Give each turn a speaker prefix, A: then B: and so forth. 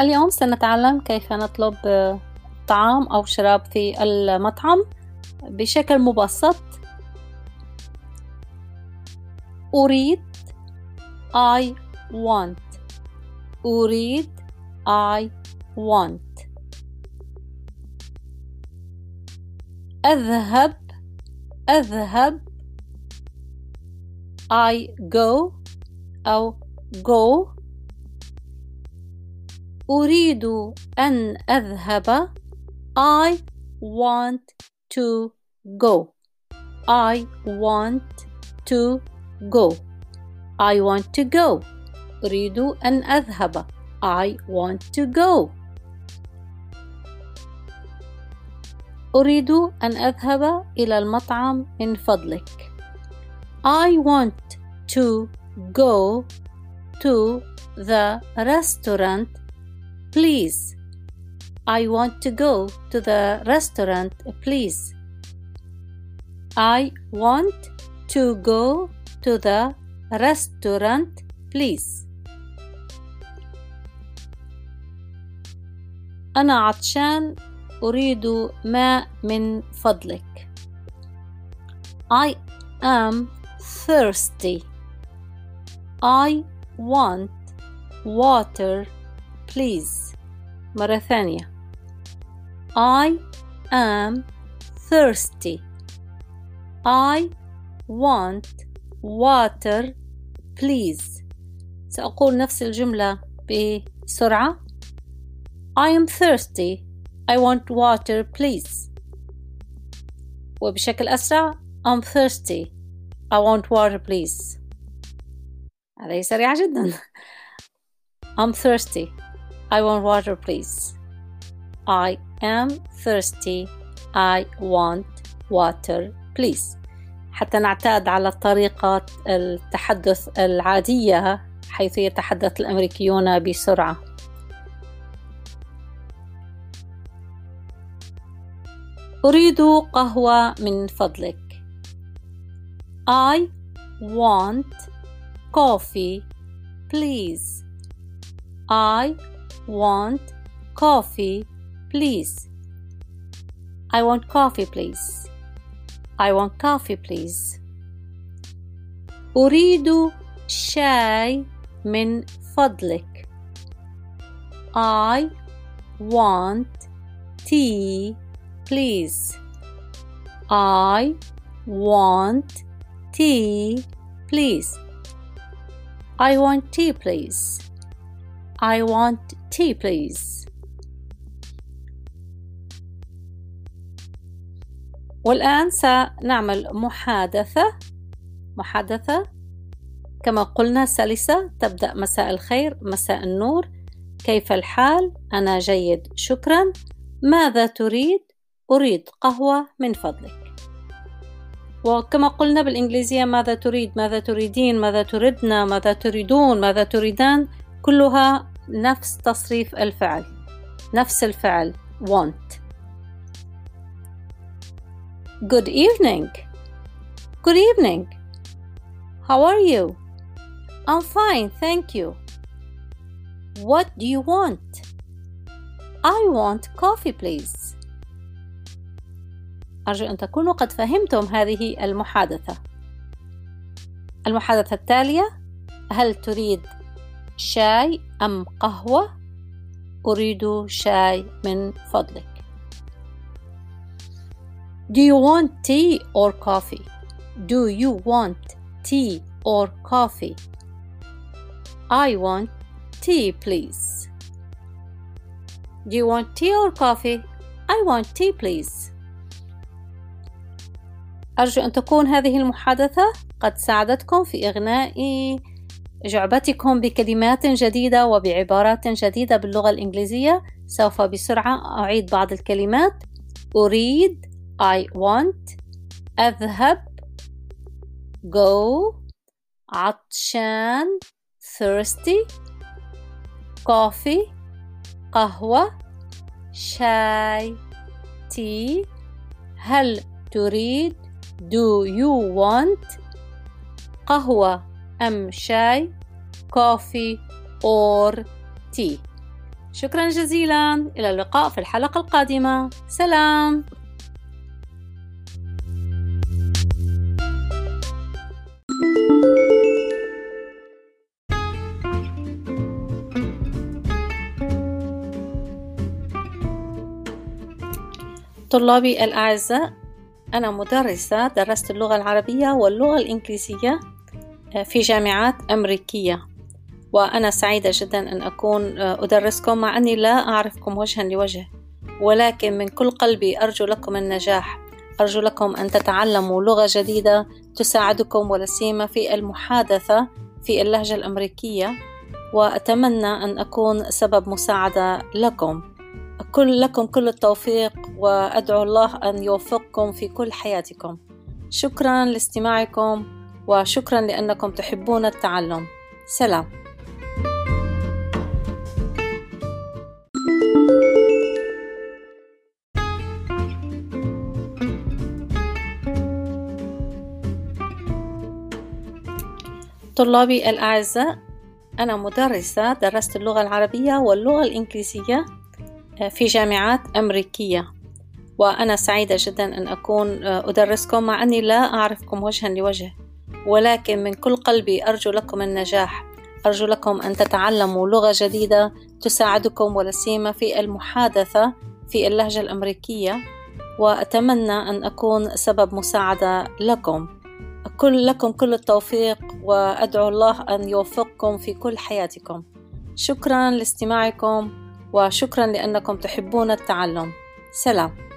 A: اليوم سنتعلم كيف نطلب طعام أو شراب في المطعم بشكل مبسط. أريد I want. أريد I want. أذهب أذهب. I go أو go. أريد أن أذهب I want to go I want to go I want to go أريد أن أذهب I want to go أريد أن أذهب إلى المطعم من فضلك I want to go to the restaurant please I want to go to the restaurant please I want to go to the restaurant please أنا عطشان أريد ماء من فضلك I am thirsty I want water please مرة ثانية I am thirsty I want water please سأقول نفس الجملة بسرعة I am thirsty I want water please وبشكل أسرع I'm thirsty I want water please هذه سريعة جدا I'm thirsty I want water please. I am thirsty. I want water please. حتى نعتاد على طريقة التحدث العادية حيث يتحدث الأمريكيون بسرعة. أريد قهوة من فضلك. I want coffee please. I want coffee please I want coffee please I want coffee please أريد شاي من فضلك I want tea please I want tea please I want tea please I want tea please. والآن سنعمل محادثة. محادثة. كما قلنا سلسة تبدأ مساء الخير مساء النور. كيف الحال؟ أنا جيد شكرا. ماذا تريد؟ أريد قهوة من فضلك. وكما قلنا بالإنجليزية ماذا تريد؟ ماذا تريدين؟ ماذا تردنا ماذا تريدون؟ ماذا تريدان؟ كلها نفس تصريف الفعل نفس الفعل want Good evening Good evening How are you I'm fine thank you What do you want I want coffee please أرجو أن تكونوا قد فهمتم هذه المحادثة المحادثة التالية هل تريد شاي أم قهوة؟ أريد شاي من فضلك Do you want tea or coffee? Do you want tea or coffee? I want tea please. Do you want tea or coffee? I want tea please. أرجو أن تكون هذه المحادثة قد ساعدتكم في إغناء جعبتكم بكلمات جديدة وبعبارات جديدة باللغة الإنجليزية. سوف بسرعة أعيد بعض الكلمات. أريد I want أذهب go عطشان thirsty coffee قهوة شاي tea. هل تريد؟ Do you want قهوة؟ أم شاي coffee or tea شكرا جزيلا. إلى اللقاء في الحلقة القادمة. سلام. طلابي الأعزاء أنا مدرسة درست اللغة العربية واللغة الإنجليزية في جامعات أمريكية. وأنا سعيدة جدا أن أكون آه، أدرسكم مع أني لا أعرفكم وجها لوجه. ولكن من كل قلبي أرجو لكم النجاح. أرجو لكم أن تتعلموا لغة جديدة تساعدكم ولا سيما في المحادثة في اللهجة الأمريكية. وأتمنى أن أكون سبب مساعدة لكم. كل لكم كل التوفيق وأدعو الله أن يوفقكم في كل حياتكم. شكرا لاستماعكم. وشكرا لأنكم تحبون التعلم. سلام. طلابي الأعزاء أنا مدرسة درست اللغة العربية واللغة الإنجليزية آه، في جامعات أمريكية. وأنا سعيدة جدا أن أكون آه، أدرسكم مع أني لا أعرفكم وجها لوجه. ولكن من كل قلبي أرجو لكم النجاح. أرجو لكم أن تتعلموا لغة جديدة تساعدكم ولا سيما في المحادثة في اللهجة الأمريكية وأتمنى أن أكون سبب مساعدة لكم. كل لكم كل التوفيق وأدعو الله أن يوفقكم في كل حياتكم. شكرا لاستماعكم وشكرا لأنكم تحبون التعلم. سلام.